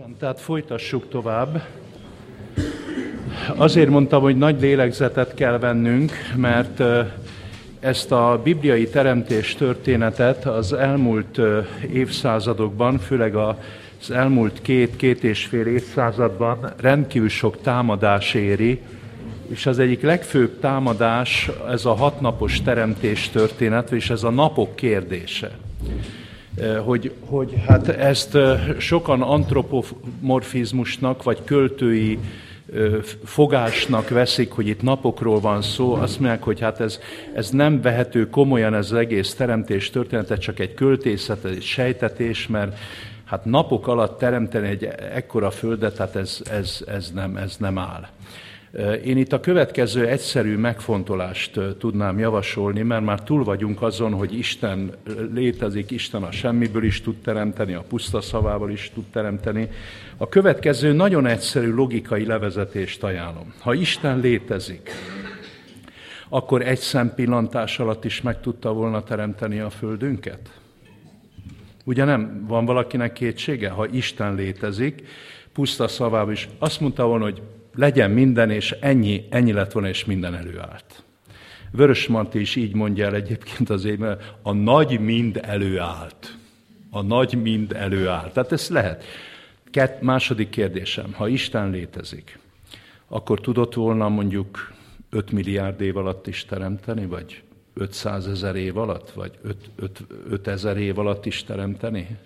Igen, tehát folytassuk tovább. Azért mondtam, hogy nagy lélegzetet kell vennünk, mert ezt a bibliai teremtés történetet az elmúlt évszázadokban, főleg az elmúlt két-két és fél évszázadban rendkívül sok támadás éri, és az egyik legfőbb támadás ez a hatnapos teremtés történet, és ez a napok kérdése. Hogy, hogy hát ezt sokan antropomorfizmusnak, vagy költői fogásnak veszik, hogy itt napokról van szó, azt mondják, hogy hát ez, ez nem vehető komolyan ez az egész teremtés története, csak egy költészet, egy sejtetés, mert hát napok alatt teremteni egy ekkora földet, hát ez, ez, ez, nem, ez nem áll. Én itt a következő egyszerű megfontolást tudnám javasolni, mert már túl vagyunk azon, hogy Isten létezik, Isten a semmiből is tud teremteni, a puszta szavával is tud teremteni. A következő nagyon egyszerű logikai levezetést ajánlom. Ha Isten létezik, akkor egy szempillantás alatt is meg tudta volna teremteni a földünket? Ugye nem? Van valakinek kétsége? Ha Isten létezik, puszta szavával is, azt mondta volna, hogy legyen minden, és ennyi, ennyi lett volna, és minden előállt. Vörös Marti is így mondja el egyébként az évben, a nagy mind előállt. A nagy mind előállt. Tehát ez lehet. Kett, második kérdésem, ha Isten létezik, akkor tudott volna mondjuk 5 milliárd év alatt is teremteni, vagy 500 ezer év alatt, vagy 5, 5, 5 ezer év alatt is teremteni?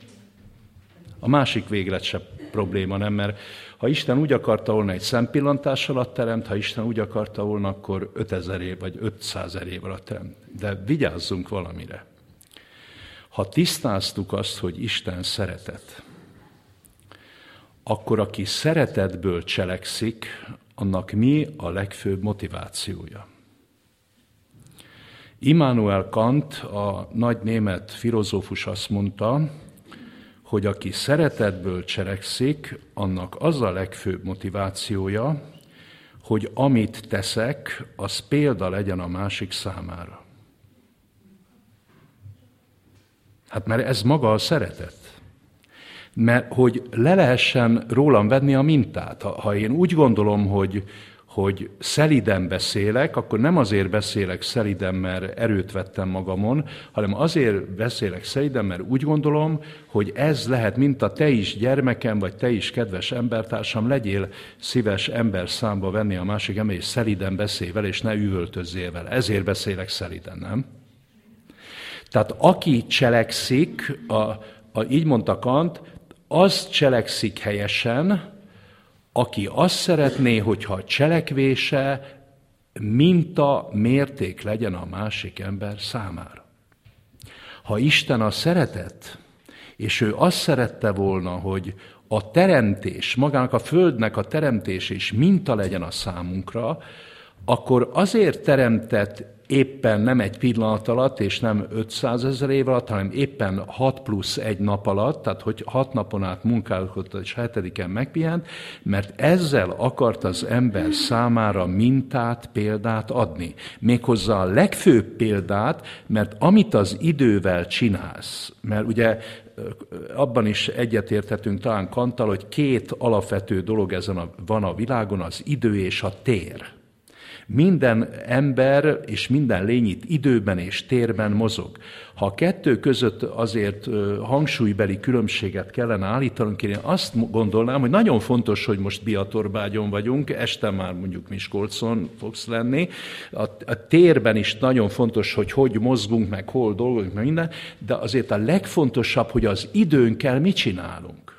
A másik véglet se probléma, nem? Mert ha Isten úgy akarta volna, egy szempillantás alatt teremt, ha Isten úgy akarta volna, akkor 5000 év vagy 500 év alatt teremt. De vigyázzunk valamire. Ha tisztáztuk azt, hogy Isten szeretet, akkor aki szeretetből cselekszik, annak mi a legfőbb motivációja? Immanuel Kant, a nagy német filozófus azt mondta, hogy aki szeretetből cselekszik, annak az a legfőbb motivációja, hogy amit teszek, az példa legyen a másik számára. Hát mert ez maga a szeretet. Mert hogy le lehessen rólam venni a mintát. Ha, ha én úgy gondolom, hogy, hogy szeliden beszélek, akkor nem azért beszélek szeliden, mert erőt vettem magamon, hanem azért beszélek szeliden, mert úgy gondolom, hogy ez lehet, mint a te is gyermekem, vagy te is kedves embertársam, legyél szíves ember számba venni a másik ember, és szeliden beszélj vele, és ne üvöltözzél vele. Ezért beszélek szeliden, nem? Tehát aki cselekszik, a, a, így mondta Kant, az cselekszik helyesen, aki azt szeretné, hogyha a cselekvése minta mérték legyen a másik ember számára. Ha Isten a szeretet, és ő azt szerette volna, hogy a teremtés, magának a Földnek a teremtés és minta legyen a számunkra, akkor azért teremtett éppen nem egy pillanat alatt, és nem 500 ezer év alatt, hanem éppen 6 plusz egy nap alatt, tehát hogy 6 napon át munkálkodott, és hetediken megpihent, mert ezzel akart az ember számára mintát, példát adni. Méghozzá a legfőbb példát, mert amit az idővel csinálsz, mert ugye abban is egyetérthetünk talán Kantal, hogy két alapvető dolog ezen a, van a világon, az idő és a tér. Minden ember és minden lény itt időben és térben mozog. Ha a kettő között azért hangsúlybeli különbséget kellene állítanunk, én azt gondolnám, hogy nagyon fontos, hogy most Biatorbágyon vagyunk, este már mondjuk Miskolcon fogsz lenni. A, a térben is nagyon fontos, hogy hogy mozgunk, meg hol dolgozunk, meg minden, de azért a legfontosabb, hogy az időnkkel mit csinálunk.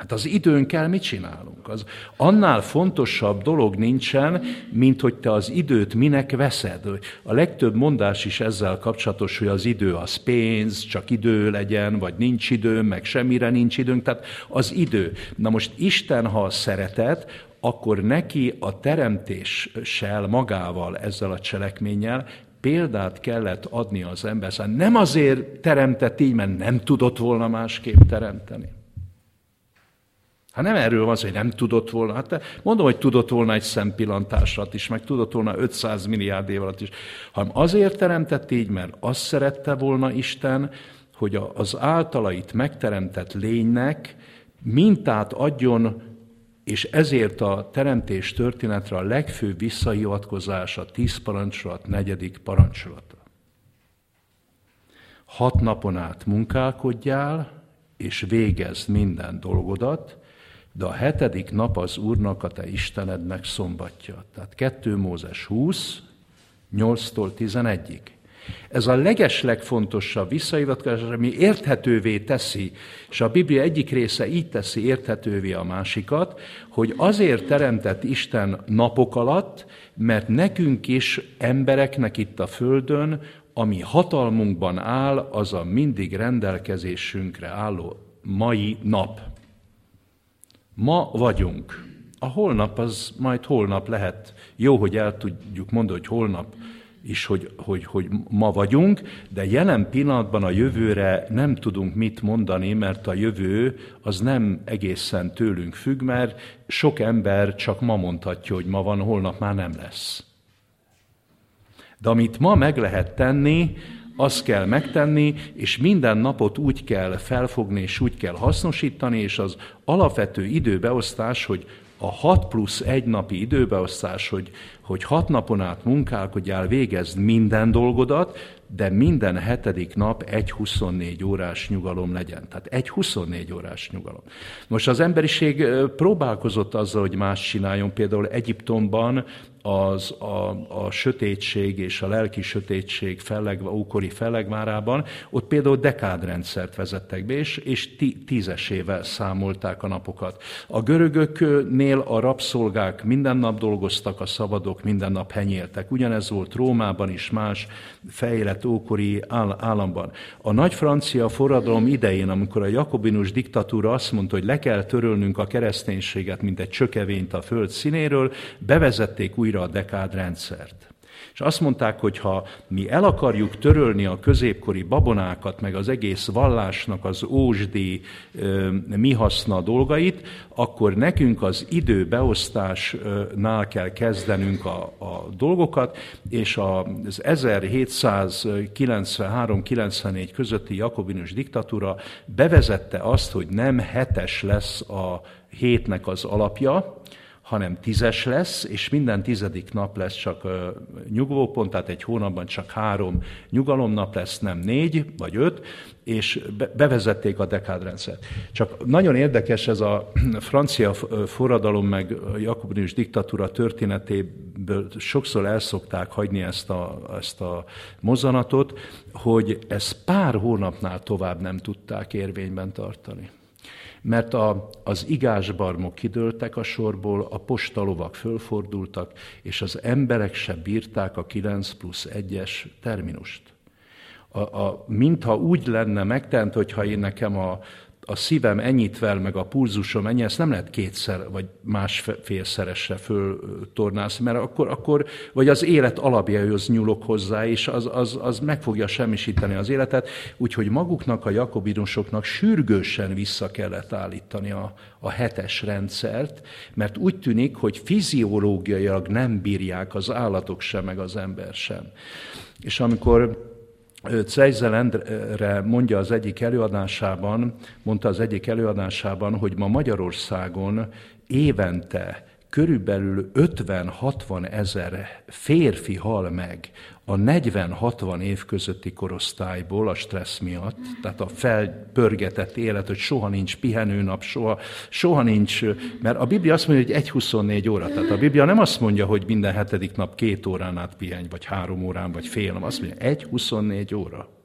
Hát az időnkkel mit csinálunk? Az annál fontosabb dolog nincsen, mint hogy te az időt minek veszed. A legtöbb mondás is ezzel kapcsolatos, hogy az idő az pénz, csak idő legyen, vagy nincs idő, meg semmire nincs időnk. Tehát az idő. Na most Isten, ha szeretet, akkor neki a teremtéssel, magával, ezzel a cselekménnyel példát kellett adni az ember. Szóval nem azért teremtett így, mert nem tudott volna másképp teremteni Hát nem erről van hogy nem tudott volna. Hát mondom, hogy tudott volna egy szempillantás alatt is, meg tudott volna 500 milliárd év alatt is, hanem azért teremtett így, mert azt szerette volna Isten, hogy az általait megteremtett lénynek mintát adjon, és ezért a teremtés történetre a legfőbb visszahivatkozás a tíz parancsolat, negyedik parancsolata. Hat napon át munkálkodjál, és végezd minden dolgodat, de a hetedik nap az Úrnak, a te Istenednek szombatja. Tehát 2 Mózes 20, 8-tól 11-ig. Ez a legeslegfontosabb visszahivatkozás, ami érthetővé teszi, és a Biblia egyik része így teszi érthetővé a másikat, hogy azért teremtett Isten napok alatt, mert nekünk is, embereknek itt a Földön, ami hatalmunkban áll, az a mindig rendelkezésünkre álló mai nap. Ma vagyunk. A holnap az majd holnap lehet. Jó, hogy el tudjuk mondani, hogy holnap is, hogy, hogy, hogy ma vagyunk, de jelen pillanatban a jövőre nem tudunk mit mondani, mert a jövő az nem egészen tőlünk függ, mert sok ember csak ma mondhatja, hogy ma van, holnap már nem lesz. De amit ma meg lehet tenni, azt kell megtenni, és minden napot úgy kell felfogni, és úgy kell hasznosítani, és az alapvető időbeosztás, hogy a 6 plusz egy napi időbeosztás, hogy, hogy hat napon át munkálkodjál, végezd minden dolgodat, de minden hetedik nap egy 24 órás nyugalom legyen. Tehát egy 24 órás nyugalom. Most az emberiség próbálkozott azzal, hogy más csináljon. Például Egyiptomban az, a, a sötétség és a lelki sötétség felleg, ókori fellegvárában, ott például dekádrendszert vezettek be, és, és tízesével számolták a napokat. A görögöknél a rabszolgák minden nap dolgoztak, a szabadok minden nap henyéltek. Ugyanez volt Rómában is, más fejlett ókori államban. A nagy francia forradalom idején, amikor a jakobinus diktatúra azt mondta, hogy le kell törölnünk a kereszténységet, mint egy csökevényt a föld színéről, bevezették új újra a dekád rendszert. És azt mondták, hogy ha mi el akarjuk törölni a középkori babonákat, meg az egész vallásnak az ósdi mi haszna dolgait, akkor nekünk az időbeosztásnál kell kezdenünk a, a dolgokat, és az 1793-94 közötti jakobinus diktatúra bevezette azt, hogy nem hetes lesz a hétnek az alapja, hanem tízes lesz, és minden tizedik nap lesz csak nyugvópont, tehát egy hónapban csak három nyugalomnap lesz, nem négy vagy öt, és bevezették a dekádrendszert. Csak nagyon érdekes ez a francia forradalom meg Jakobinus diktatúra történetéből sokszor elszokták hagyni ezt a, ezt a mozanatot, hogy ezt pár hónapnál tovább nem tudták érvényben tartani mert a, az igásbarmok kidőltek a sorból, a postalovak fölfordultak, és az emberek se bírták a 9 plusz 1-es terminust. A, a, mintha úgy lenne megtent, hogyha én nekem a, a szívem ennyit vel, meg a pulzusom ennyi, ezt nem lehet kétszer vagy másfélszeresre föltornászni, mert akkor, akkor, vagy az élet alapjához nyúlok hozzá, és az, az, az meg fogja semmisíteni az életet, úgyhogy maguknak, a jakobinusoknak sürgősen vissza kellett állítani a, a hetes rendszert, mert úgy tűnik, hogy fiziológiailag nem bírják az állatok sem, meg az ember sem. És amikor Cejzel Endre mondja az egyik előadásában, mondta az egyik előadásában, hogy ma Magyarországon évente körülbelül 50-60 ezer férfi hal meg a 40-60 év közötti korosztályból a stressz miatt, tehát a felpörgetett élet, hogy soha nincs pihenőnap, soha, soha nincs, mert a Biblia azt mondja, hogy 1-24 óra, tehát a Biblia nem azt mondja, hogy minden hetedik nap két órán át pihenj, vagy három órán, vagy fél, hanem azt mondja, 1-24 óra.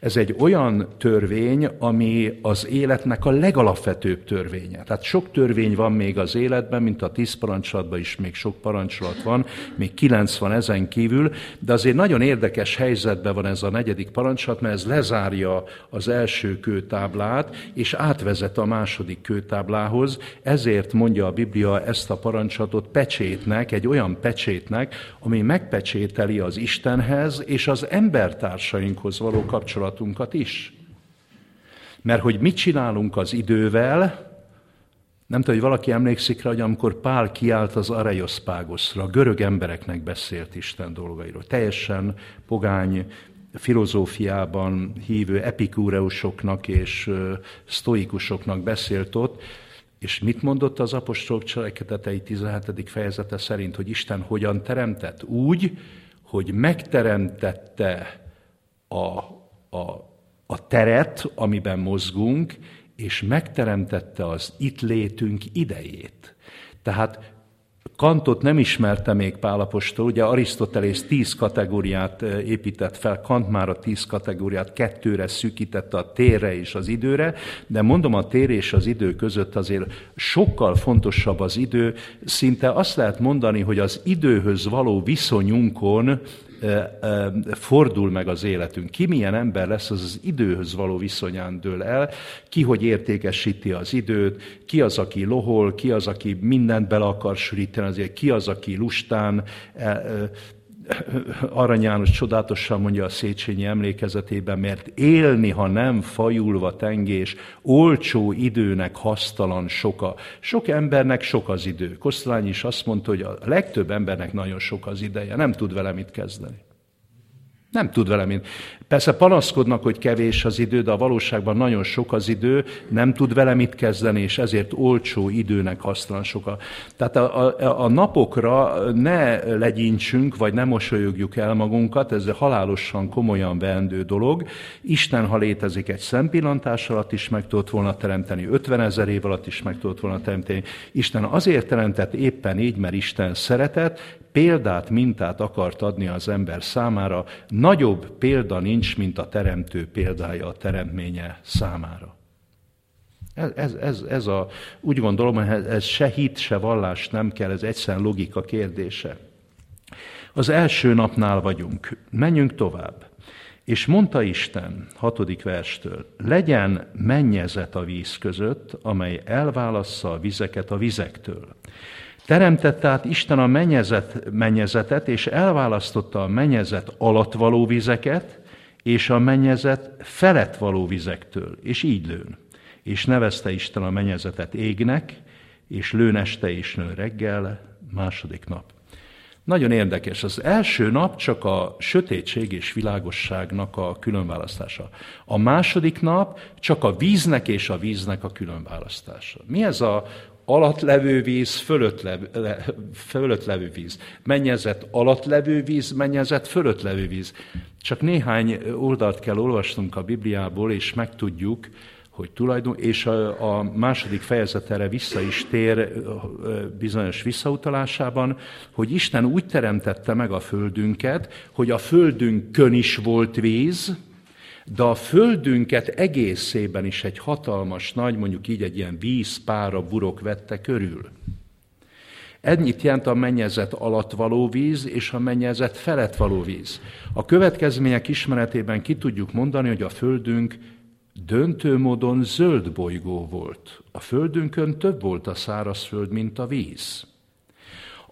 Ez egy olyan törvény, ami az életnek a legalapvetőbb törvénye. Tehát sok törvény van még az életben, mint a tíz parancsolatban is még sok parancsolat van, még kilenc van ezen kívül, de azért nagyon érdekes helyzetben van ez a negyedik parancsolat, mert ez lezárja az első kőtáblát, és átvezet a második kőtáblához, ezért mondja a Biblia ezt a parancsolatot pecsétnek, egy olyan pecsétnek, ami megpecsételi az Istenhez és az embertársainkhoz való kapcsolatot kapcsolatunkat is. Mert hogy mit csinálunk az idővel, nem tudom, hogy valaki emlékszik rá, hogy amikor Pál kiállt az Areoszpágoszra, görög embereknek beszélt Isten dolgairól. Teljesen pogány filozófiában hívő epikúreusoknak és sztoikusoknak beszélt ott, és mit mondott az apostolok cselekedetei 17. fejezete szerint, hogy Isten hogyan teremtett? Úgy, hogy megteremtette a, a, a teret, amiben mozgunk, és megteremtette az itt létünk idejét. Tehát Kantot nem ismerte még Pálapostól, ugye Arisztotelész tíz kategóriát eh, épített fel, Kant már a tíz kategóriát kettőre szűkítette a térre és az időre, de mondom a tér és az idő között azért sokkal fontosabb az idő, szinte azt lehet mondani, hogy az időhöz való viszonyunkon fordul meg az életünk. Ki milyen ember lesz, az az időhöz való viszonyán dől el, ki hogy értékesíti az időt, ki az, aki lohol, ki az, aki mindent bele akar sűríteni, azért ki az, aki lustán, Arany János csodálatosan mondja a Széchenyi emlékezetében, mert élni, ha nem fajulva tengés, olcsó időnek hasztalan soka. Sok embernek sok az idő. Kosztolány is azt mondta, hogy a legtöbb embernek nagyon sok az ideje, nem tud vele mit kezdeni. Nem tud vele mit. Persze panaszkodnak, hogy kevés az idő, de a valóságban nagyon sok az idő, nem tud vele mit kezdeni, és ezért olcsó időnek hasztalan soka. Tehát a, a, a napokra ne legyintsünk, vagy ne mosolyogjuk el magunkat, ez halálosan komolyan veendő dolog. Isten, ha létezik egy szempillantás alatt is meg tudott volna teremteni, 50 ezer év alatt is meg tudott volna teremteni. Isten azért teremtett éppen így, mert Isten szeretett, példát, mintát akart adni az ember számára, nagyobb példa nincs, mint a teremtő példája a teremtménye számára. Ez, ez, ez, ez a, úgy gondolom, hogy ez se hit, se vallás nem kell, ez egyszerűen logika kérdése. Az első napnál vagyunk, menjünk tovább. És mondta Isten, hatodik verstől, legyen mennyezet a víz között, amely elválassza a vizeket a vizektől. Teremtette át Isten a mennyezet, mennyezetet, és elválasztotta a mennyezet alatt való vizeket, és a mennyezet felett való vizektől, és így lőn. És nevezte Isten a mennyezetet égnek, és lőn este és lőn reggel, második nap. Nagyon érdekes. Az első nap csak a sötétség és világosságnak a különválasztása. A második nap csak a víznek és a víznek a különválasztása. Mi ez a alatt levő víz, fölött, levő, le, fölött levő víz. Mennyezet alatt levő víz, mennyezet fölött levő víz. Csak néhány oldalt kell olvasnunk a Bibliából, és megtudjuk, hogy tulajdon, és a, a második fejezet erre vissza is tér bizonyos visszautalásában, hogy Isten úgy teremtette meg a földünket, hogy a földünkön is volt víz, de a földünket egészében is egy hatalmas nagy, mondjuk így egy ilyen vízpára burok vette körül. Ennyit jelent a mennyezet alatt való víz és a mennyezet felett való víz. A következmények ismeretében ki tudjuk mondani, hogy a Földünk döntő módon zöld bolygó volt. A Földünkön több volt a szárazföld, mint a víz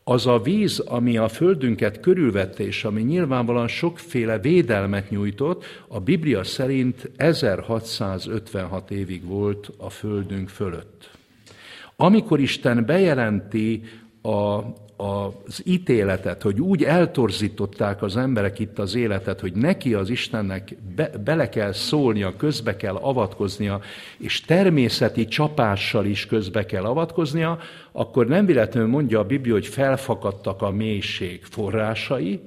az a víz, ami a földünket körülvette, és ami nyilvánvalóan sokféle védelmet nyújtott, a Biblia szerint 1656 évig volt a földünk fölött. Amikor Isten bejelenti a, az ítéletet, hogy úgy eltorzították az emberek itt az életet, hogy neki az Istennek be, bele kell szólnia, közbe kell avatkoznia, és természeti csapással is közbe kell avatkoznia, akkor nem véletlenül mondja a Biblia, hogy felfakadtak a mélység forrásai,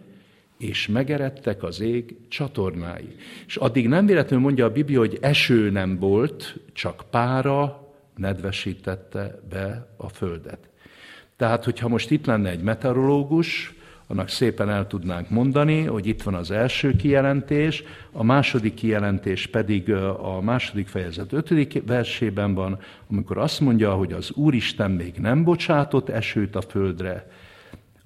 és megeredtek az ég csatornái. És addig nem véletlenül mondja a Biblia, hogy eső nem volt, csak pára nedvesítette be a földet. Tehát, hogyha most itt lenne egy meteorológus, annak szépen el tudnánk mondani, hogy itt van az első kijelentés, a második kijelentés pedig a második fejezet ötödik versében van, amikor azt mondja, hogy az Úristen még nem bocsátott esőt a földre,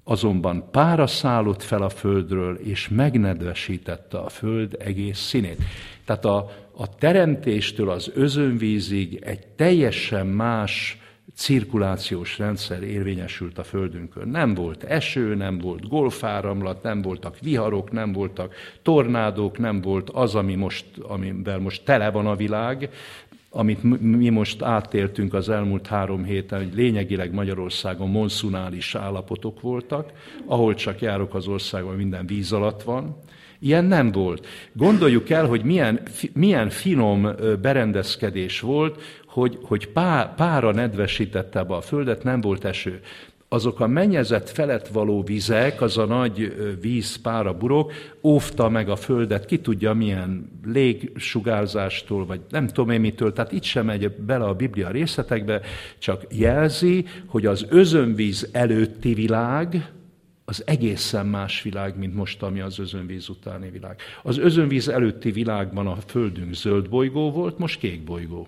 azonban pára szállott fel a földről, és megnedvesítette a föld egész színét. Tehát a, a teremtéstől az özönvízig egy teljesen más cirkulációs rendszer érvényesült a Földünkön. Nem volt eső, nem volt golfáramlat, nem voltak viharok, nem voltak tornádók, nem volt az, ami most, amivel most tele van a világ, amit mi most átéltünk az elmúlt három héten, hogy lényegileg Magyarországon monszunális állapotok voltak, ahol csak járok az országban, minden víz alatt van, Ilyen nem volt. Gondoljuk el, hogy milyen, milyen finom berendezkedés volt, hogy, hogy pá, pára nedvesítette be a földet, nem volt eső azok a mennyezet felett való vizek, az a nagy víz, pára, burok, óvta meg a földet, ki tudja milyen légsugárzástól, vagy nem tudom én mitől, tehát itt sem megy bele a Biblia részletekbe, csak jelzi, hogy az özönvíz előtti világ, az egészen más világ, mint most, ami az özönvíz utáni világ. Az özönvíz előtti világban a földünk zöld bolygó volt, most kék bolygó.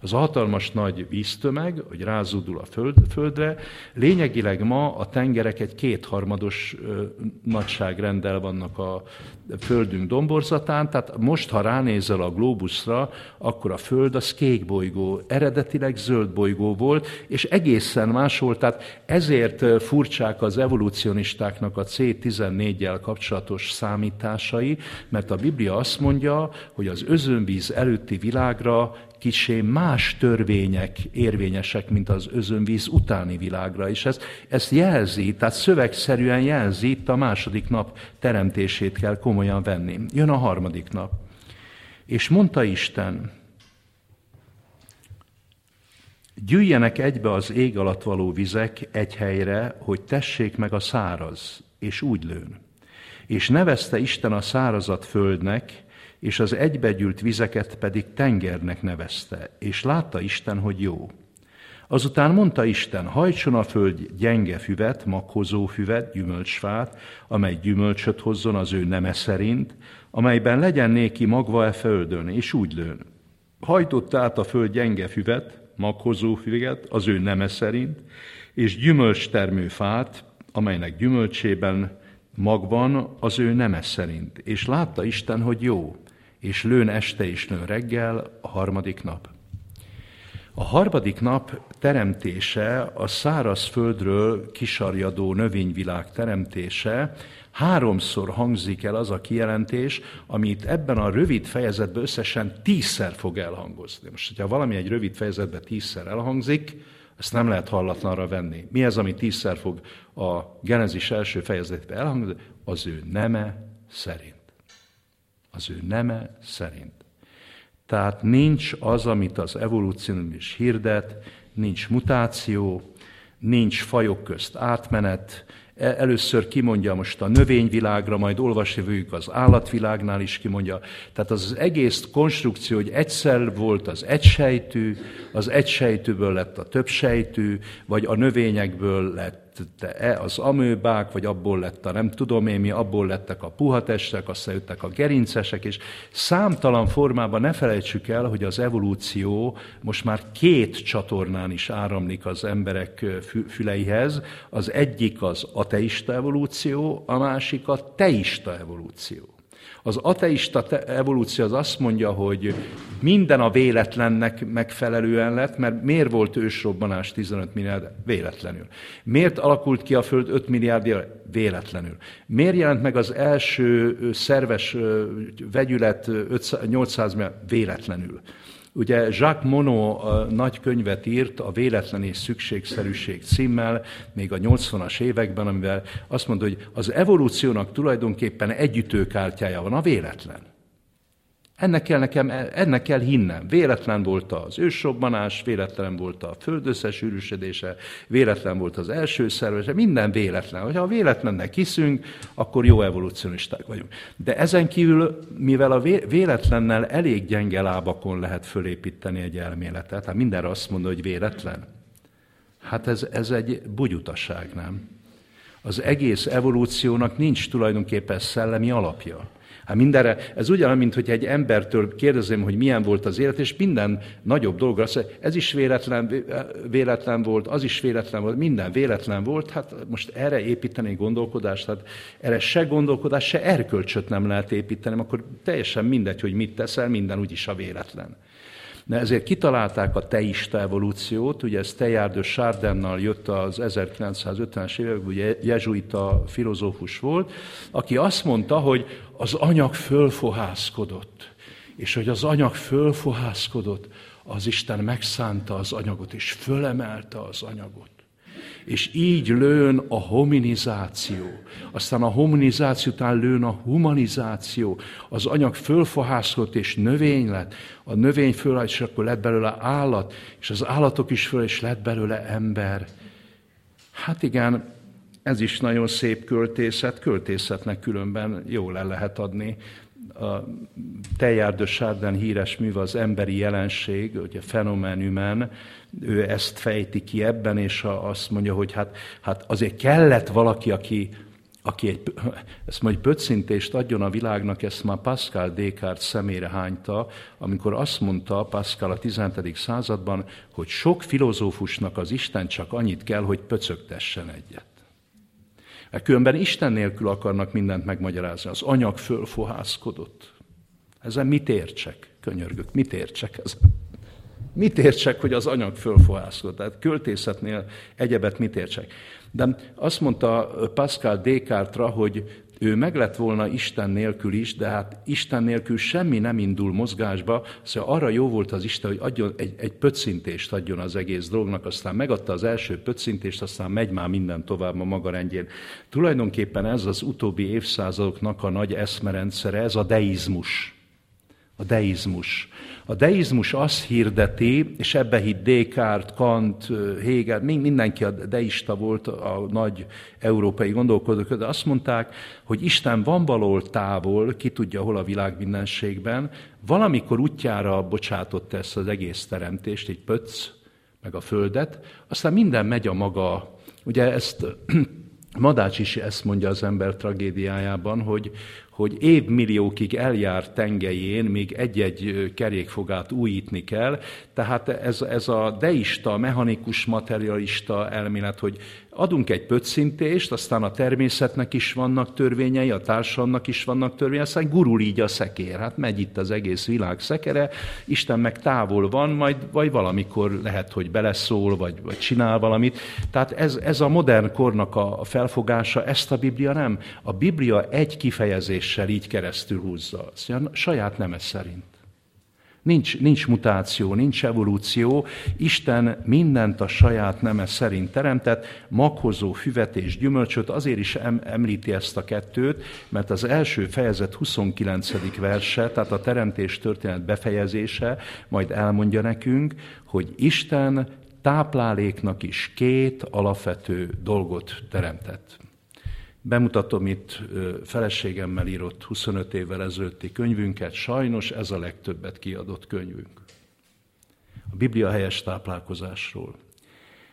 Az a hatalmas nagy víztömeg, hogy rázudul a föld, földre, lényegileg ma a tengerek egy kétharmados ö, nagyságrendel vannak a földünk domborzatán, tehát most, ha ránézel a glóbuszra, akkor a föld az kék bolygó, eredetileg zöld bolygó volt, és egészen más volt, tehát ezért furcsák az evolucionistáknak a C14-jel kapcsolatos számításai, mert a Biblia azt mondja, hogy az özönvíz előtti világra kisé más törvények érvényesek, mint az özönvíz utáni világra. És ez, ezt jelzi, tehát szövegszerűen jelzi, itt a második nap teremtését kell komolyan venni. Jön a harmadik nap. És mondta Isten, gyűjjenek egybe az ég alatt való vizek egy helyre, hogy tessék meg a száraz, és úgy lőn. És nevezte Isten a szárazat földnek, és az egybegyűlt vizeket pedig tengernek nevezte, és látta Isten, hogy jó. Azután mondta Isten, hajtson a föld gyenge füvet, maghozó füvet, gyümölcsfát, amely gyümölcsöt hozzon az ő neme szerint, amelyben legyen néki magva e földön, és úgy lőn. Hajtott át a föld gyenge füvet, maghozó füvet, az ő neme szerint, és gyümölcstermő fát, amelynek gyümölcsében magban az ő neme szerint. És látta Isten, hogy jó és lőn este és lőn reggel a harmadik nap. A harmadik nap teremtése, a száraz földről kisarjadó növényvilág teremtése, háromszor hangzik el az a kijelentés, amit ebben a rövid fejezetben összesen tízszer fog elhangozni. Most, hogyha valami egy rövid fejezetben tízszer elhangzik, ezt nem lehet hallatlanra venni. Mi az, ami tízszer fog a Genezis első fejezetben elhangozni? Az ő neme szerint az ő neme szerint. Tehát nincs az, amit az evolúcionizmus hirdet, nincs mutáció, nincs fajok közt átmenet, e, először kimondja most a növényvilágra, majd olvasni fogjuk az állatvilágnál is kimondja. Tehát az, egész konstrukció, hogy egyszer volt az egysejtű, az egysejtűből lett a többsejtű, vagy a növényekből lett -e az amőbák, vagy abból lett a nem tudom én mi, abból lettek a puhatestek, aztán jöttek a gerincesek, és számtalan formában ne felejtsük el, hogy az evolúció most már két csatornán is áramlik az emberek füleihez. Az egyik az ateista evolúció, a másik a teista evolúció. Az ateista evolúció az azt mondja, hogy minden a véletlennek megfelelően lett, mert miért volt ősrobbanás 15 milliárd? Véletlenül. Miért alakult ki a Föld 5 milliárd Véletlenül. Miért jelent meg az első szerves vegyület 800 milliárd? Véletlenül. Ugye Jacques Monod nagy könyvet írt a Véletlen és Szükségszerűség címmel, még a 80-as években, amivel azt mondta, hogy az evolúciónak tulajdonképpen együttőkártyája van, a véletlen. Ennek kell nekem, ennek kell hinnem. Véletlen volt az ősrobbanás, véletlen volt a föld összesűrűsödése, véletlen volt az első szervezet, minden véletlen. Ha a véletlennek hiszünk, akkor jó evolucionisták vagyunk. De ezen kívül, mivel a véletlennel elég gyenge lábakon lehet fölépíteni egy elméletet, hát mindenre azt mondja, hogy véletlen. Hát ez, ez egy bugyutaság, nem? Az egész evolúciónak nincs tulajdonképpen szellemi alapja. Hát mindenre, ez ugyanaz, mint hogy egy embertől kérdezem, hogy milyen volt az élet, és minden nagyobb dolgra azt mondja, ez is véletlen, véletlen volt, az is véletlen volt, minden véletlen volt, hát most erre építeni gondolkodást, hát erre se gondolkodás, se erkölcsöt nem lehet építeni, akkor teljesen mindegy, hogy mit teszel, minden úgyis a véletlen. De ezért kitalálták a teista evolúciót, ugye ez Teilhard de jött az 1950-es években, ugye jezsuita filozófus volt, aki azt mondta, hogy az anyag fölfohászkodott, és hogy az anyag fölfohászkodott, az Isten megszánta az anyagot, és fölemelte az anyagot. És így lőn a hominizáció. Aztán a hominizáció után lőn a humanizáció. Az anyag fölfohászkodott és növény lett. A növény föl, és akkor lett belőle állat, és az állatok is föl, és lett belőle ember. Hát igen, ez is nagyon szép költészet, költészetnek különben jól el lehet adni. A Teilhard de Chardin híres műve az emberi jelenség, ugye fenomenümen, ő ezt fejti ki ebben, és azt mondja, hogy hát, hát azért kellett valaki, aki, aki egy, ezt majd pöccintést adjon a világnak, ezt már Pascal Descartes szemére hányta, amikor azt mondta Pascal a 17. században, hogy sok filozófusnak az Isten csak annyit kell, hogy pöcögtessen egyet. Mert különben Isten nélkül akarnak mindent megmagyarázni. Az anyag fölfohászkodott. Ezen mit értsek? Könyörgök, mit értsek ezen? Mit értsek, hogy az anyag fölfohászkodott? Tehát költészetnél egyebet mit értsek? De azt mondta Pascal Descartesra, hogy ő meg lett volna Isten nélkül is, de hát Isten nélkül semmi nem indul mozgásba, szóval arra jó volt az Isten, hogy adjon egy, egy pöccintést adjon az egész dolognak, aztán megadta az első pöccintést, aztán megy már minden tovább a maga rendjén. Tulajdonképpen ez az utóbbi évszázadoknak a nagy eszmerendszere, ez a deizmus. A deizmus. A deizmus azt hirdeti, és ebbe hitt Descartes, Kant, Hegel, mindenki a deista volt, a nagy európai gondolkodók, de azt mondták, hogy Isten van való távol, ki tudja hol a világ mindenségben, valamikor útjára bocsátott ezt az egész teremtést, egy pöc, meg a földet, aztán minden megy a maga, ugye ezt Madács is ezt mondja az ember tragédiájában, hogy, hogy évmilliókig eljár tengelyén még egy-egy kerékfogát újítni kell. Tehát ez, ez a deista, mechanikus, materialista elmélet, hogy adunk egy pöccintést, aztán a természetnek is vannak törvényei, a társadalomnak is vannak törvényei, aztán gurul így a szekér. Hát megy itt az egész világ szekere, Isten meg távol van, majd vagy valamikor lehet, hogy beleszól, vagy, vagy csinál valamit. Tehát ez, ez a modern kornak a felfogása, ezt a Biblia nem. A Biblia egy kifejezéssel így keresztül húzza. Saját neme szerint. Nincs, nincs mutáció, nincs evolúció. Isten mindent a saját neme szerint teremtett, maghozó füvet és gyümölcsöt, azért is említi ezt a kettőt, mert az első fejezet 29. verse, tehát a teremtés történet befejezése majd elmondja nekünk, hogy Isten tápláléknak is két alapvető dolgot teremtett. Bemutatom itt feleségemmel írott 25 évvel ezelőtti könyvünket, sajnos ez a legtöbbet kiadott könyvünk. A Biblia helyes táplálkozásról.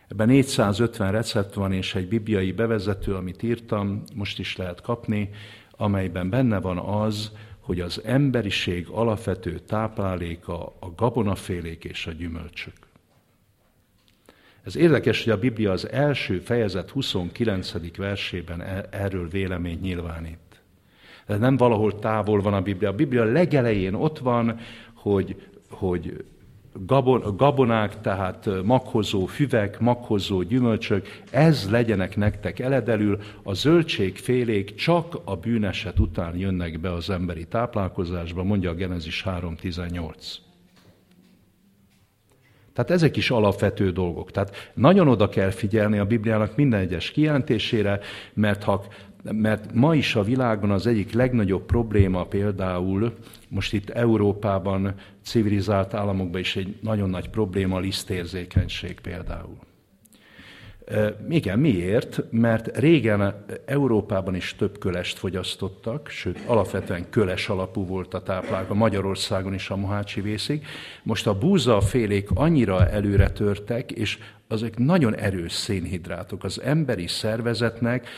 Ebben 450 recept van, és egy bibliai bevezető, amit írtam, most is lehet kapni, amelyben benne van az, hogy az emberiség alapvető tápláléka a gabonafélék és a gyümölcsök. Ez érdekes, hogy a Biblia az első fejezet 29. versében e- erről vélemény nyilvánít. Ez nem valahol távol van a Biblia. A Biblia legelején ott van, hogy, hogy gabon, gabonák, tehát maghozó füvek, maghozó gyümölcsök, ez legyenek nektek eledelül, a zöldségfélék csak a bűneset után jönnek be az emberi táplálkozásba, mondja a Genezis 3.18. Tehát ezek is alapvető dolgok. Tehát nagyon oda kell figyelni a Bibliának minden egyes kijelentésére, mert ha mert ma is a világon az egyik legnagyobb probléma például, most itt Európában, civilizált államokban is egy nagyon nagy probléma lisztérzékenység például. Igen, miért? Mert régen Európában is több kölest fogyasztottak, sőt, alapvetően köles alapú volt a táplálka, Magyarországon is a Mohácsi vészig. Most a búza félék annyira előre törtek, és azok nagyon erős szénhidrátok. Az emberi szervezetnek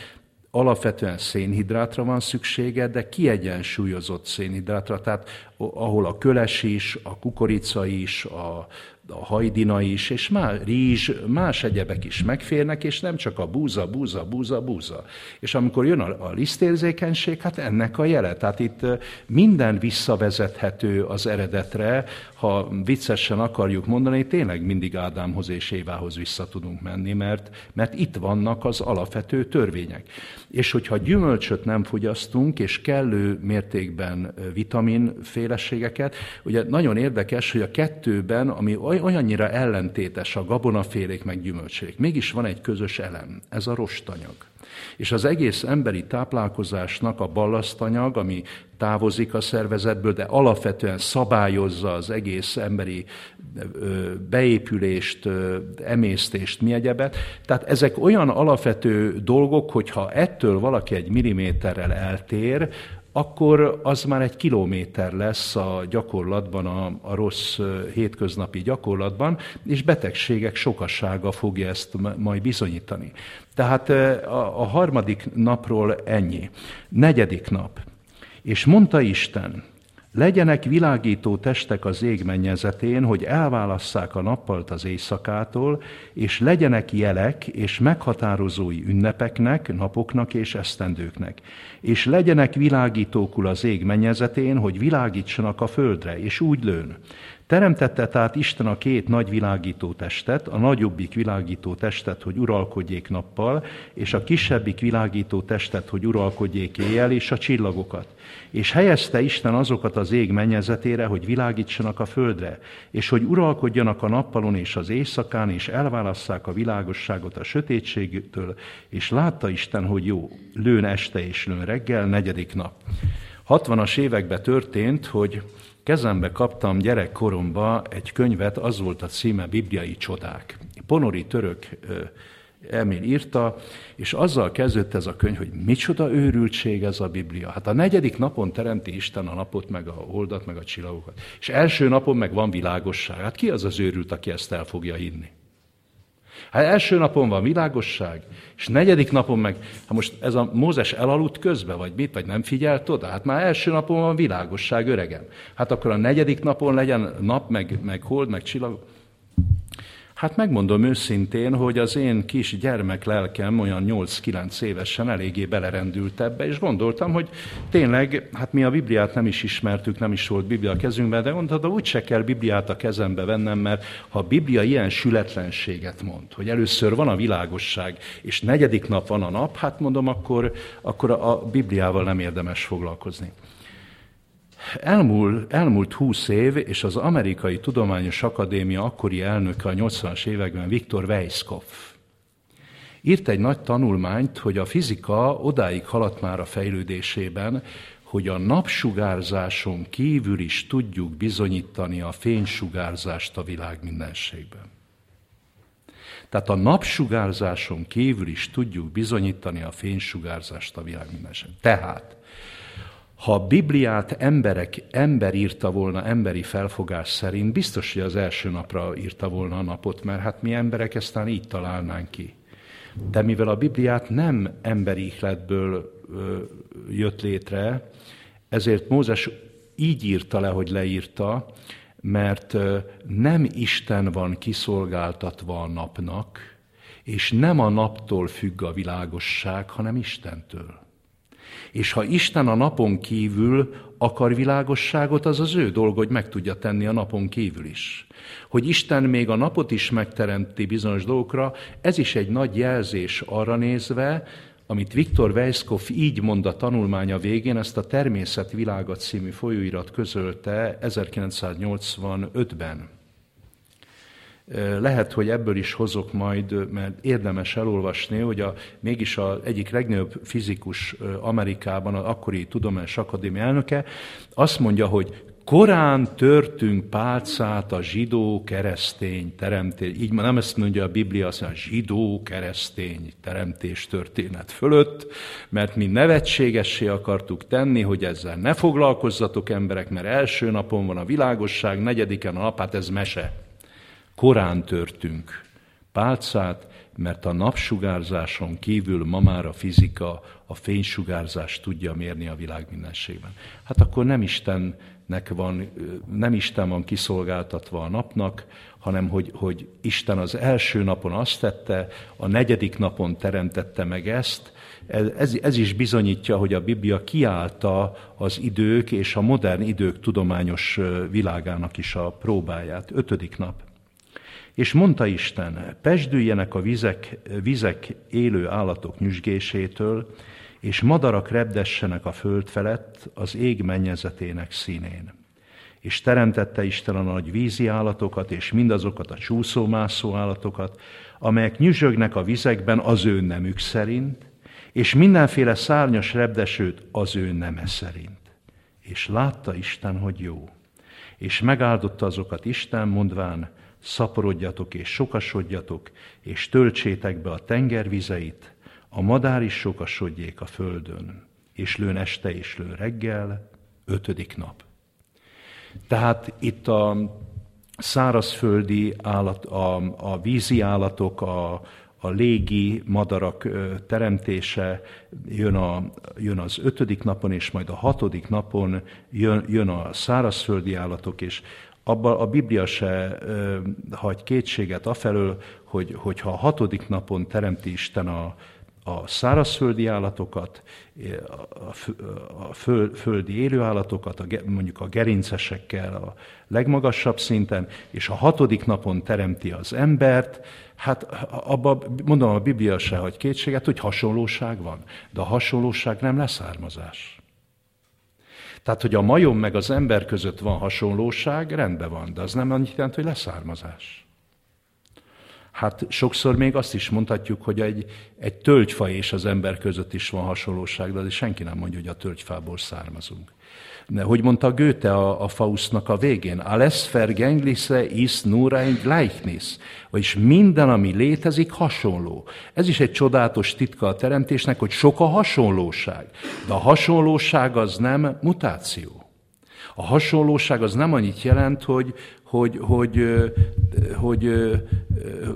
alapvetően szénhidrátra van szüksége, de kiegyensúlyozott szénhidrátra, tehát ahol a köles is, a kukorica is, a, a hajdina is, és más, rizs, más egyebek is megférnek, és nem csak a búza, búza, búza, búza. És amikor jön a, a lisztérzékenység, hát ennek a jele. Tehát itt minden visszavezethető az eredetre, ha viccesen akarjuk mondani, tényleg mindig Ádámhoz és Évához vissza tudunk menni, mert, mert itt vannak az alapvető törvények. És hogyha gyümölcsöt nem fogyasztunk, és kellő mértékben vitaminféleségeket, ugye nagyon érdekes, hogy a kettőben, ami olyan olyannyira ellentétes a gabonafélék meg gyümölcsék. Mégis van egy közös elem, ez a rostanyag. És az egész emberi táplálkozásnak a ballasztanyag, ami távozik a szervezetből, de alapvetően szabályozza az egész emberi beépülést, emésztést, mi egyebet. Tehát ezek olyan alapvető dolgok, hogyha ettől valaki egy milliméterrel eltér, akkor az már egy kilométer lesz a gyakorlatban, a, a rossz hétköznapi gyakorlatban, és betegségek sokassága fogja ezt majd bizonyítani. Tehát a, a harmadik napról ennyi. Negyedik nap. És mondta Isten, Legyenek világító testek az ég mennyezetén, hogy elválasszák a nappalt az éjszakától, és legyenek jelek és meghatározói ünnepeknek, napoknak és esztendőknek. És legyenek világítókul az ég mennyezetén, hogy világítsanak a földre, és úgy lőn. Teremtette tehát Isten a két nagy világító testet, a nagyobbik világító testet, hogy uralkodjék nappal, és a kisebbik világító testet, hogy uralkodjék éjjel, és a csillagokat. És helyezte Isten azokat az ég mennyezetére, hogy világítsanak a földre, és hogy uralkodjanak a nappalon és az éjszakán, és elválasszák a világosságot a sötétségtől, és látta Isten, hogy jó, lőn este és lőn reggel, negyedik nap. 60-as években történt, hogy kezembe kaptam gyerekkoromba egy könyvet, az volt a címe Bibliai csodák. Ponori török Emil írta, és azzal kezdődött ez a könyv, hogy micsoda őrültség ez a Biblia. Hát a negyedik napon teremti Isten a napot, meg a holdat, meg a csillagokat. És első napon meg van világosság. Hát ki az az őrült, aki ezt el fogja hinni? Hát első napon van világosság, és negyedik napon meg, ha most ez a Mózes elaludt közbe, vagy mit, vagy nem figyelt oda, hát már első napon van világosság öregem. Hát akkor a negyedik napon legyen nap, meg, meg hold, meg csillag. Hát megmondom őszintén, hogy az én kis gyermek lelkem olyan 8-9 évesen eléggé belerendült ebbe, és gondoltam, hogy tényleg, hát mi a Bibliát nem is ismertük, nem is volt Biblia a kezünkben, de mondta, úgy se kell Bibliát a kezembe vennem, mert ha a Biblia ilyen sületlenséget mond, hogy először van a világosság, és negyedik nap van a nap, hát mondom, akkor, akkor a Bibliával nem érdemes foglalkozni. Elmúlt, elmúlt 20 év, és az Amerikai Tudományos Akadémia akkori elnöke a 80-as években Viktor Weisskopf írt egy nagy tanulmányt, hogy a fizika odáig haladt már a fejlődésében, hogy a napsugárzáson kívül is tudjuk bizonyítani a fénysugárzást a világ mindenségben. Tehát a napsugárzáson kívül is tudjuk bizonyítani a fénysugárzást a világ mindenségben. Tehát ha a Bibliát emberek, ember írta volna emberi felfogás szerint, biztos, hogy az első napra írta volna a napot, mert hát mi emberek eztán így találnánk ki. De mivel a Bibliát nem emberi ihletből jött létre, ezért Mózes így írta le, hogy leírta, mert nem Isten van kiszolgáltatva a napnak, és nem a naptól függ a világosság, hanem Istentől. És ha Isten a napon kívül akar világosságot, az az ő dolga, hogy meg tudja tenni a napon kívül is. Hogy Isten még a napot is megteremti bizonyos dolgokra, ez is egy nagy jelzés arra nézve, amit Viktor Weisskopf így mond a tanulmánya végén, ezt a Természet világa című folyóirat közölte 1985-ben. Lehet, hogy ebből is hozok majd, mert érdemes elolvasni, hogy a, mégis a egyik legnagyobb fizikus Amerikában, az akkori Tudományos Akadémia elnöke, azt mondja, hogy korán törtünk pálcát a zsidó keresztény teremtés. Így nem ezt mondja a Biblia, azt mondja, a zsidó keresztény teremtés történet fölött, mert mi nevetségessé akartuk tenni, hogy ezzel ne foglalkozzatok emberek, mert első napon van a világosság, negyediken a nap, hát ez mese korán törtünk pálcát, mert a napsugárzáson kívül ma már a fizika a fénysugárzást tudja mérni a világ mindenségben. Hát akkor nem Istennek van, nem Isten van kiszolgáltatva a napnak, hanem hogy, hogy Isten az első napon azt tette, a negyedik napon teremtette meg ezt, ez, ez is bizonyítja, hogy a Biblia kiállta az idők és a modern idők tudományos világának is a próbáját. Ötödik nap. És mondta Isten, pesdüljenek a vizek, vizek élő állatok nyüzsgésétől, és madarak repdessenek a föld felett az ég mennyezetének színén. És teremtette Isten a nagy vízi állatokat, és mindazokat a csúszómászó állatokat, amelyek nyüzsögnek a vizekben az ő nemük szerint, és mindenféle szárnyas repdesőt az ő neme szerint. És látta Isten, hogy jó. És megáldotta azokat Isten, mondván, szaporodjatok és sokasodjatok, és töltsétek be a tenger vizeit, a madár is sokasodjék a földön, és lőn este és lőn reggel, ötödik nap. Tehát itt a szárazföldi állat, a, a vízi állatok, a, a légi madarak teremtése jön, a, jön az ötödik napon, és majd a hatodik napon jön, jön a szárazföldi állatok, és abban a Biblia se ö, hagy kétséget afelől, hogy, hogyha a hatodik napon teremti Isten a, a szárazföldi állatokat, a földi élőállatokat, a, mondjuk a gerincesekkel a legmagasabb szinten, és a hatodik napon teremti az embert, hát abban mondom a Biblia se hagy kétséget, hogy hasonlóság van, de a hasonlóság nem leszármazás. Tehát, hogy a majom meg az ember között van hasonlóság, rendben van, de az nem annyit jelent, hogy leszármazás. Hát sokszor még azt is mondhatjuk, hogy egy, egy tölgyfa és az ember között is van hasonlóság, de senki nem mondja, hogy a tölgyfából származunk. Hogy mondta Goethe a, a Faustnak a végén? Alles vergängliche ist nur ein Gleichnis. Vagyis minden, ami létezik, hasonló. Ez is egy csodálatos titka a teremtésnek, hogy sok a hasonlóság. De a hasonlóság az nem mutáció. A hasonlóság az nem annyit jelent, hogy, hogy, hogy, hogy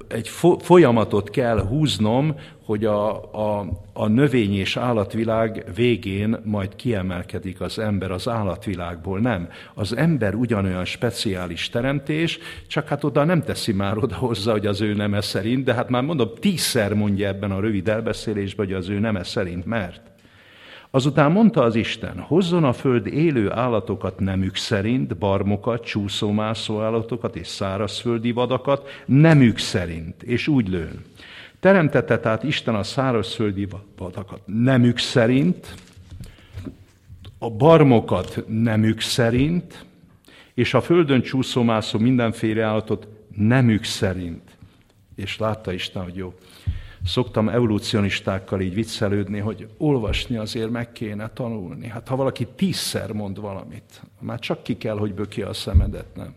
egy folyamatot kell húznom, hogy a, a, a növény és állatvilág végén majd kiemelkedik az ember az állatvilágból. Nem. Az ember ugyanolyan speciális teremtés, csak hát oda nem teszi már oda hozzá, hogy az ő neme szerint, de hát már mondom, tízszer mondja ebben a rövid elbeszélésben, hogy az ő neme szerint, mert Azután mondta az Isten, hozzon a föld élő állatokat nemük szerint, barmokat, csúszómászó állatokat és szárazföldi vadakat nemük szerint, és úgy lőn. Teremtette tehát Isten a szárazföldi vadakat nemük szerint, a barmokat nemük szerint, és a földön csúszómászó mindenféle állatot nemük szerint. És látta Isten, hogy jó. Szoktam evolucionistákkal így viccelődni, hogy olvasni azért meg kéne tanulni. Hát ha valaki tízszer mond valamit, már csak ki kell, hogy böki a szemedet, nem?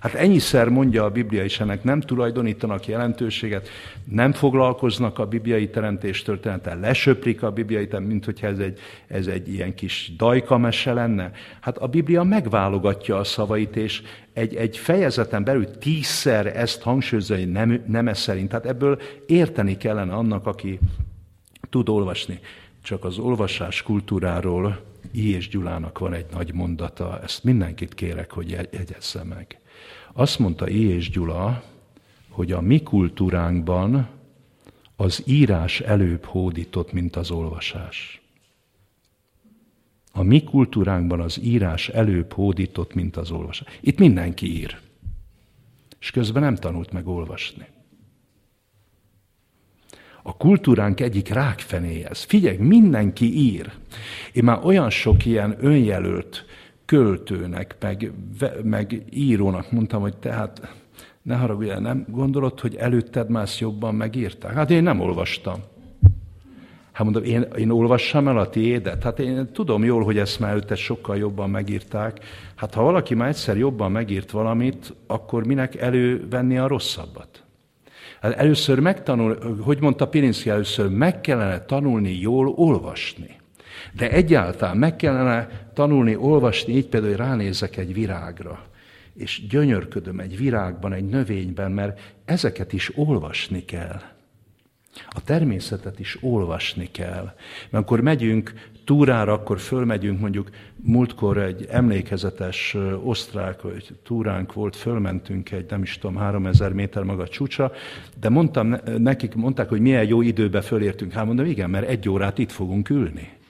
Hát ennyiszer mondja a Biblia is, ennek nem tulajdonítanak jelentőséget, nem foglalkoznak a bibliai teremtés történettel, lesöprik a bibliai mint hogyha ez egy, ez egy ilyen kis dajkamese lenne. Hát a Biblia megválogatja a szavait, és egy, egy fejezeten belül tízszer ezt hangsúlyozza, nem, nem ez szerint. Tehát ebből érteni kellene annak, aki tud olvasni. Csak az olvasás kultúráról I. és Gyulának van egy nagy mondata, ezt mindenkit kérek, hogy jegyezze meg. Azt mondta I. és Gyula, hogy a mi kultúránkban az írás előbb hódított, mint az olvasás. A mi kultúránkban az írás előbb hódított, mint az olvasás. Itt mindenki ír. És közben nem tanult meg olvasni. A kultúránk egyik rákfenéhez. Figyelj, mindenki ír. Én már olyan sok ilyen önjelölt költőnek, meg, meg írónak mondtam, hogy tehát ne haragudj, nem gondolod, hogy előtted már jobban megírták? Hát én nem olvastam. Hát mondom, én, én olvassam el a tiédet? Hát én tudom jól, hogy ezt már előtte sokkal jobban megírták. Hát ha valaki már egyszer jobban megírt valamit, akkor minek elővenni a rosszabbat? Hát először megtanul, hogy mondta Pirinszki először, meg kellene tanulni jól olvasni. De egyáltalán meg kellene tanulni, olvasni, így például, hogy ránézek egy virágra, és gyönyörködöm egy virágban, egy növényben, mert ezeket is olvasni kell. A természetet is olvasni kell. Mert amikor megyünk túrára, akkor fölmegyünk, mondjuk múltkor egy emlékezetes osztrák vagy túránk volt, fölmentünk egy, nem is tudom, három ezer méter maga csúcsa, de mondtam nekik, mondták, hogy milyen jó időbe fölértünk. Hát mondom, igen, mert egy órát itt fogunk ülni.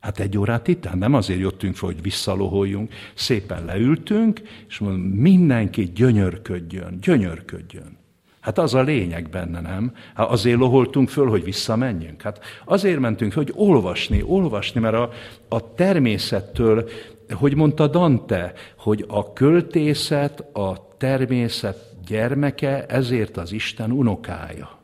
Hát egy órát itt, nem azért jöttünk fel, hogy visszaloholjunk, szépen leültünk, és mondom, mindenki gyönyörködjön, gyönyörködjön. Hát az a lényeg benne, nem? Hát azért loholtunk föl, hogy visszamenjünk. Hát azért mentünk hogy olvasni, olvasni, mert a, a természettől hogy mondta Dante, hogy a költészet, a természet gyermeke, ezért az Isten unokája.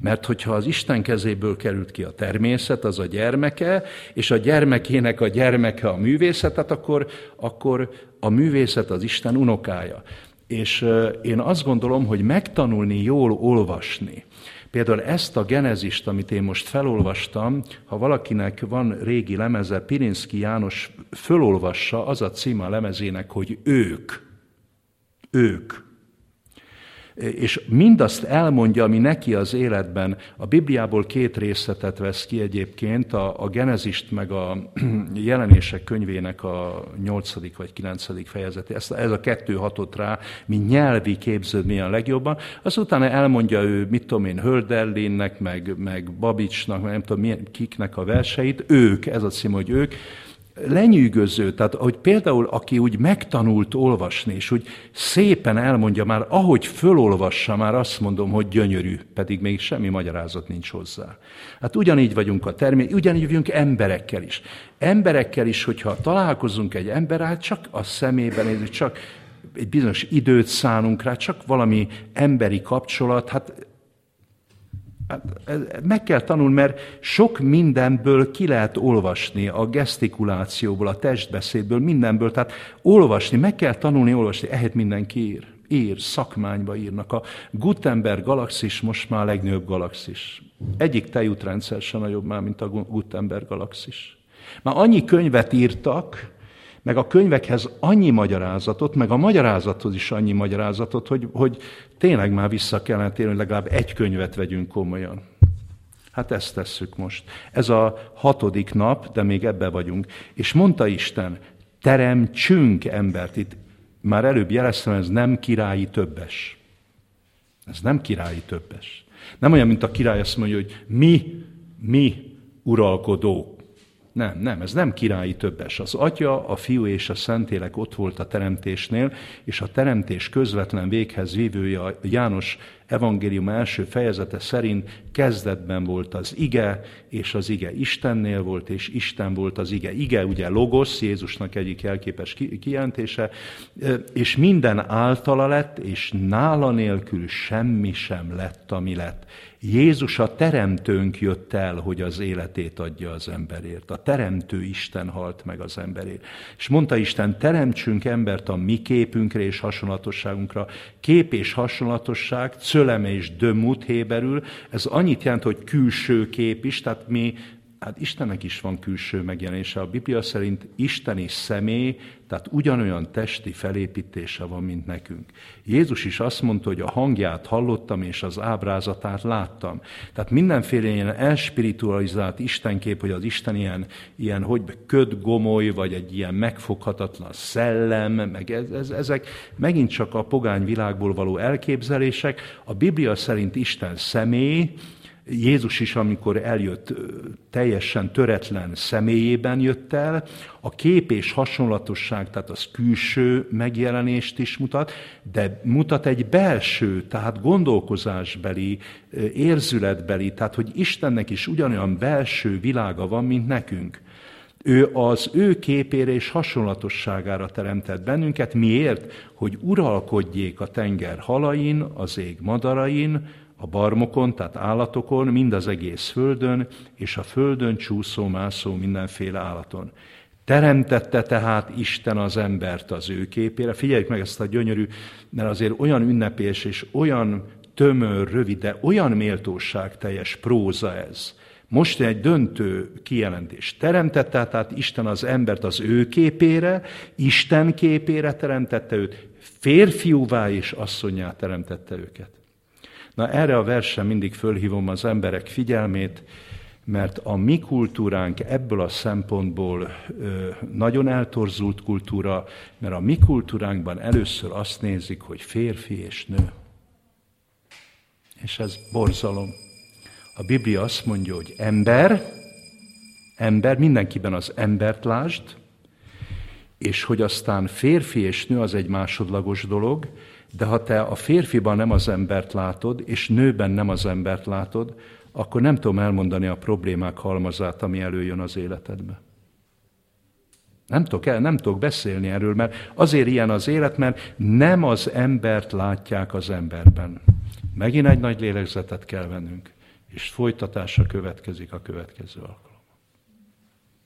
Mert hogyha az Isten kezéből került ki a természet, az a gyermeke, és a gyermekének a gyermeke a művészet, tehát akkor, akkor a művészet az Isten unokája. És én azt gondolom, hogy megtanulni jól olvasni, Például ezt a genezist, amit én most felolvastam, ha valakinek van régi lemeze, Pirinszki János fölolvassa, az a címe a lemezének, hogy ők. Ők és mindazt elmondja, ami neki az életben. A Bibliából két részletet vesz ki egyébként, a, a Genezist meg a jelenések könyvének a nyolcadik vagy kilencedik fejezeti. Ez, ez a kettő hatott rá, mint nyelvi képződmény a legjobban. Azután elmondja ő, mit tudom én, Hölderlinnek, meg, meg Babicsnak, meg nem tudom milyen, kiknek a verseit. Ők, ez a cím, hogy ők lenyűgöző, tehát hogy például aki úgy megtanult olvasni, és úgy szépen elmondja már, ahogy fölolvassa, már azt mondom, hogy gyönyörű, pedig még semmi magyarázat nincs hozzá. Hát ugyanígy vagyunk a termény, ugyanígy vagyunk emberekkel is. Emberekkel is, hogyha találkozunk egy ember, hát csak a szemében nézzük, csak egy bizonyos időt szánunk rá, csak valami emberi kapcsolat, Hát, meg kell tanulni, mert sok mindenből ki lehet olvasni, a gesztikulációból, a testbeszédből, mindenből. Tehát olvasni, meg kell tanulni olvasni, ehhez mindenki ír. Ír, szakmányba írnak. A Gutenberg galaxis most már a legnagyobb galaxis. Egyik tejútrendszer sem nagyobb már, mint a Gutenberg galaxis. Már annyi könyvet írtak, meg a könyvekhez annyi magyarázatot, meg a magyarázathoz is annyi magyarázatot, hogy, hogy tényleg már vissza kellene térni, hogy legalább egy könyvet vegyünk komolyan. Hát ezt tesszük most. Ez a hatodik nap, de még ebbe vagyunk. És mondta Isten, teremtsünk embert. Itt már előbb jeleztem, ez nem királyi többes. Ez nem királyi többes. Nem olyan, mint a király azt mondja, hogy mi, mi uralkodók. Nem, nem, ez nem királyi többes. Az Atya, a Fiú és a Szentélek ott volt a teremtésnél, és a teremtés közvetlen véghez vívője János evangélium első fejezete szerint kezdetben volt az ige, és az ige Istennél volt, és Isten volt az ige. Ige ugye Logos, Jézusnak egyik jelképes kijelentése, és minden általa lett, és nála nélkül semmi sem lett, ami lett. Jézus a teremtőnk jött el, hogy az életét adja az emberért. A teremtő Isten halt meg az emberért. És mondta Isten, teremtsünk embert a mi képünkre és hasonlatosságunkra. Kép és hasonlatosság, cöleme és dömut héberül, ez annyit jelent, hogy külső kép is, tehát mi Hát Istennek is van külső megjelenése. A Biblia szerint Isten is személy, tehát ugyanolyan testi felépítése van, mint nekünk. Jézus is azt mondta, hogy a hangját hallottam, és az ábrázatát láttam. Tehát mindenféle ilyen elspiritualizált Istenkép, hogy az Isten ilyen, ilyen hogy köd gomoly, vagy egy ilyen megfoghatatlan szellem, meg ez, ez, ezek megint csak a pogány világból való elképzelések. A Biblia szerint Isten személy, Jézus is, amikor eljött, teljesen töretlen személyében jött el, a kép és hasonlatosság, tehát az külső megjelenést is mutat, de mutat egy belső, tehát gondolkozásbeli, érzületbeli, tehát hogy Istennek is ugyanolyan belső világa van, mint nekünk. Ő az ő képére és hasonlatosságára teremtett bennünket. Miért? Hogy uralkodjék a tenger halain, az ég madarain, a barmokon, tehát állatokon, mind az egész földön, és a földön csúszó, mászó mindenféle állaton. Teremtette tehát Isten az embert az ő képére. Figyeljük meg ezt a gyönyörű, mert azért olyan ünnepés és olyan tömör, rövid, de olyan méltóság teljes próza ez. Most egy döntő kijelentés. Teremtette tehát Isten az embert az ő képére, Isten képére teremtette őt, férfiúvá és asszonyá teremtette őket. Na erre a versen mindig fölhívom az emberek figyelmét, mert a mi kultúránk ebből a szempontból ö, nagyon eltorzult kultúra, mert a mi kultúránkban először azt nézik, hogy férfi és nő. És ez borzalom. A Biblia azt mondja, hogy ember, ember, mindenkiben az embert lásd, és hogy aztán férfi és nő az egy másodlagos dolog, de ha te a férfiban nem az embert látod, és nőben nem az embert látod, akkor nem tudom elmondani a problémák halmazát, ami előjön az életedbe. Nem tudok, el, nem tudok beszélni erről, mert azért ilyen az élet, mert nem az embert látják az emberben. Megint egy nagy lélegzetet kell vennünk, és folytatása következik a következő alkalom.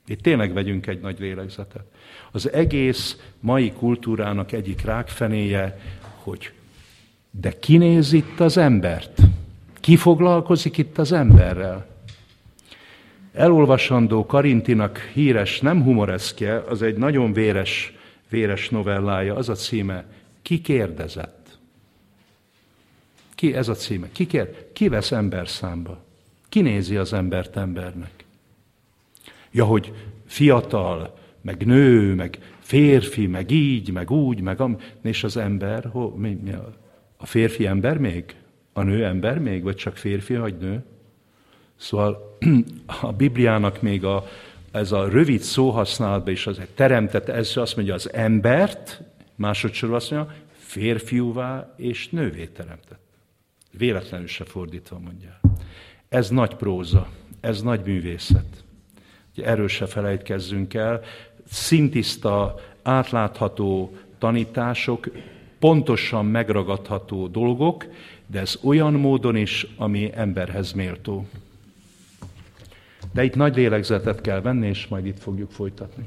Itt tényleg vegyünk egy nagy lélegzetet. Az egész mai kultúrának egyik rákfenéje, hogy de ki néz itt az embert? Ki foglalkozik itt az emberrel? Elolvasandó Karintinak híres, nem humoreszke, az egy nagyon véres, véres novellája, az a címe, Ki kérdezett? Ki ez a címe? Ki, kér, ki vesz ember számba? Ki nézi az embert embernek? Ja, hogy fiatal, meg nő, meg férfi, meg így, meg úgy, meg am, és az ember, ho, mi, mi a, a férfi ember még? A nő ember még? Vagy csak férfi, vagy nő? Szóval a Bibliának még a, ez a rövid szóhasználatban is az teremtett, ez azt mondja az embert, másodszor azt mondja, férfiúvá és nővé teremtett. Véletlenül se fordítva mondja. Ez nagy próza, ez nagy művészet. Erről se felejtkezzünk el. Szintiszta, átlátható tanítások, pontosan megragadható dolgok, de ez olyan módon is, ami emberhez méltó. De itt nagy lélegzetet kell venni, és majd itt fogjuk folytatni.